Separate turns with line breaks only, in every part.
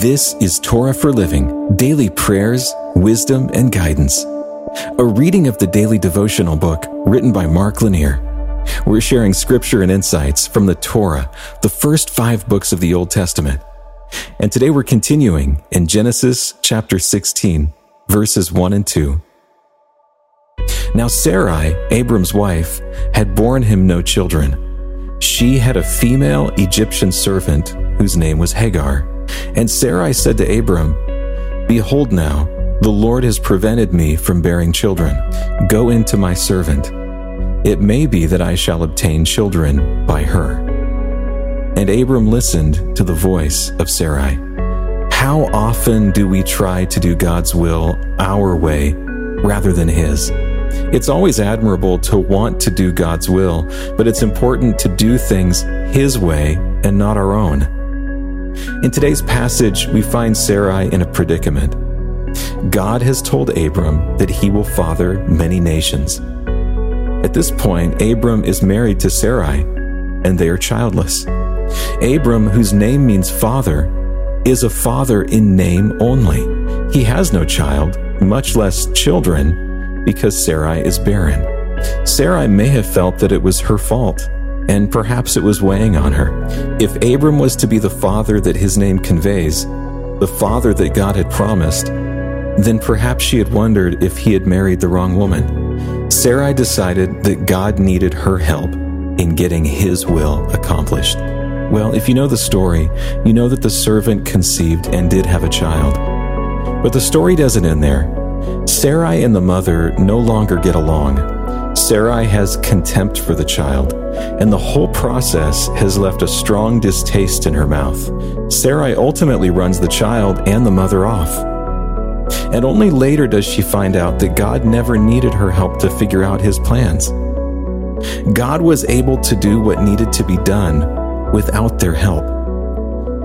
This is Torah for Living daily prayers, wisdom, and guidance. A reading of the daily devotional book written by Mark Lanier. We're sharing scripture and insights from the Torah, the first five books of the Old Testament. And today we're continuing in Genesis chapter 16, verses 1 and 2. Now Sarai, Abram's wife, had borne him no children. She had a female Egyptian servant whose name was Hagar. And Sarai said to Abram, Behold now, the Lord has prevented me from bearing children. Go into my servant. It may be that I shall obtain children by her. And Abram listened to the voice of Sarai. How often do we try to do God's will our way rather than His? It's always admirable to want to do God's will, but it's important to do things His way and not our own. In today's passage, we find Sarai in a predicament. God has told Abram that he will father many nations. At this point, Abram is married to Sarai, and they are childless. Abram, whose name means father, is a father in name only. He has no child, much less children, because Sarai is barren. Sarai may have felt that it was her fault and perhaps it was weighing on her. If Abram was to be the father that his name conveys, the father that God had promised, then perhaps she had wondered if he had married the wrong woman. Sarai decided that God needed her help in getting his will accomplished. Well, if you know the story, you know that the servant conceived and did have a child. But the story doesn't end there. Sarai and the mother no longer get along. Sarai has contempt for the child, and the whole process has left a strong distaste in her mouth. Sarai ultimately runs the child and the mother off. And only later does she find out that God never needed her help to figure out his plans. God was able to do what needed to be done without their help.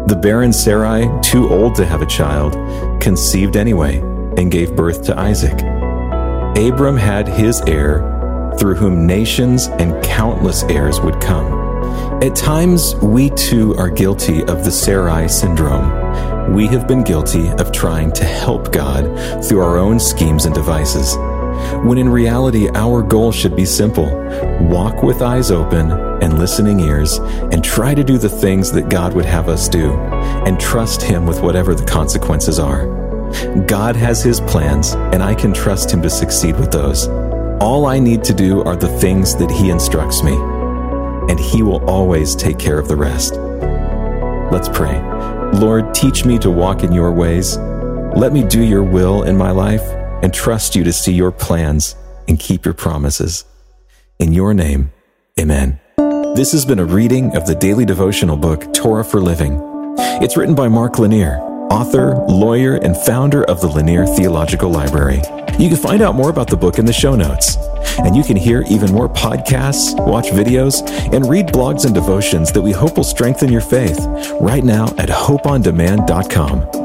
The barren Sarai, too old to have a child, conceived anyway and gave birth to Isaac. Abram had his heir through whom nations and countless heirs would come. At times, we too are guilty of the Sarai syndrome. We have been guilty of trying to help God through our own schemes and devices. When in reality, our goal should be simple walk with eyes open and listening ears, and try to do the things that God would have us do, and trust Him with whatever the consequences are. God has His plans, and I can trust Him to succeed with those. All I need to do are the things that He instructs me, and He will always take care of the rest. Let's pray. Lord, teach me to walk in your ways. Let me do your will in my life and trust you to see your plans and keep your promises. In your name, amen. This has been a reading of the daily devotional book, Torah for Living. It's written by Mark Lanier, author, lawyer, and founder of the Lanier Theological Library. You can find out more about the book in the show notes. And you can hear even more podcasts, watch videos, and read blogs and devotions that we hope will strengthen your faith right now at hopeondemand.com.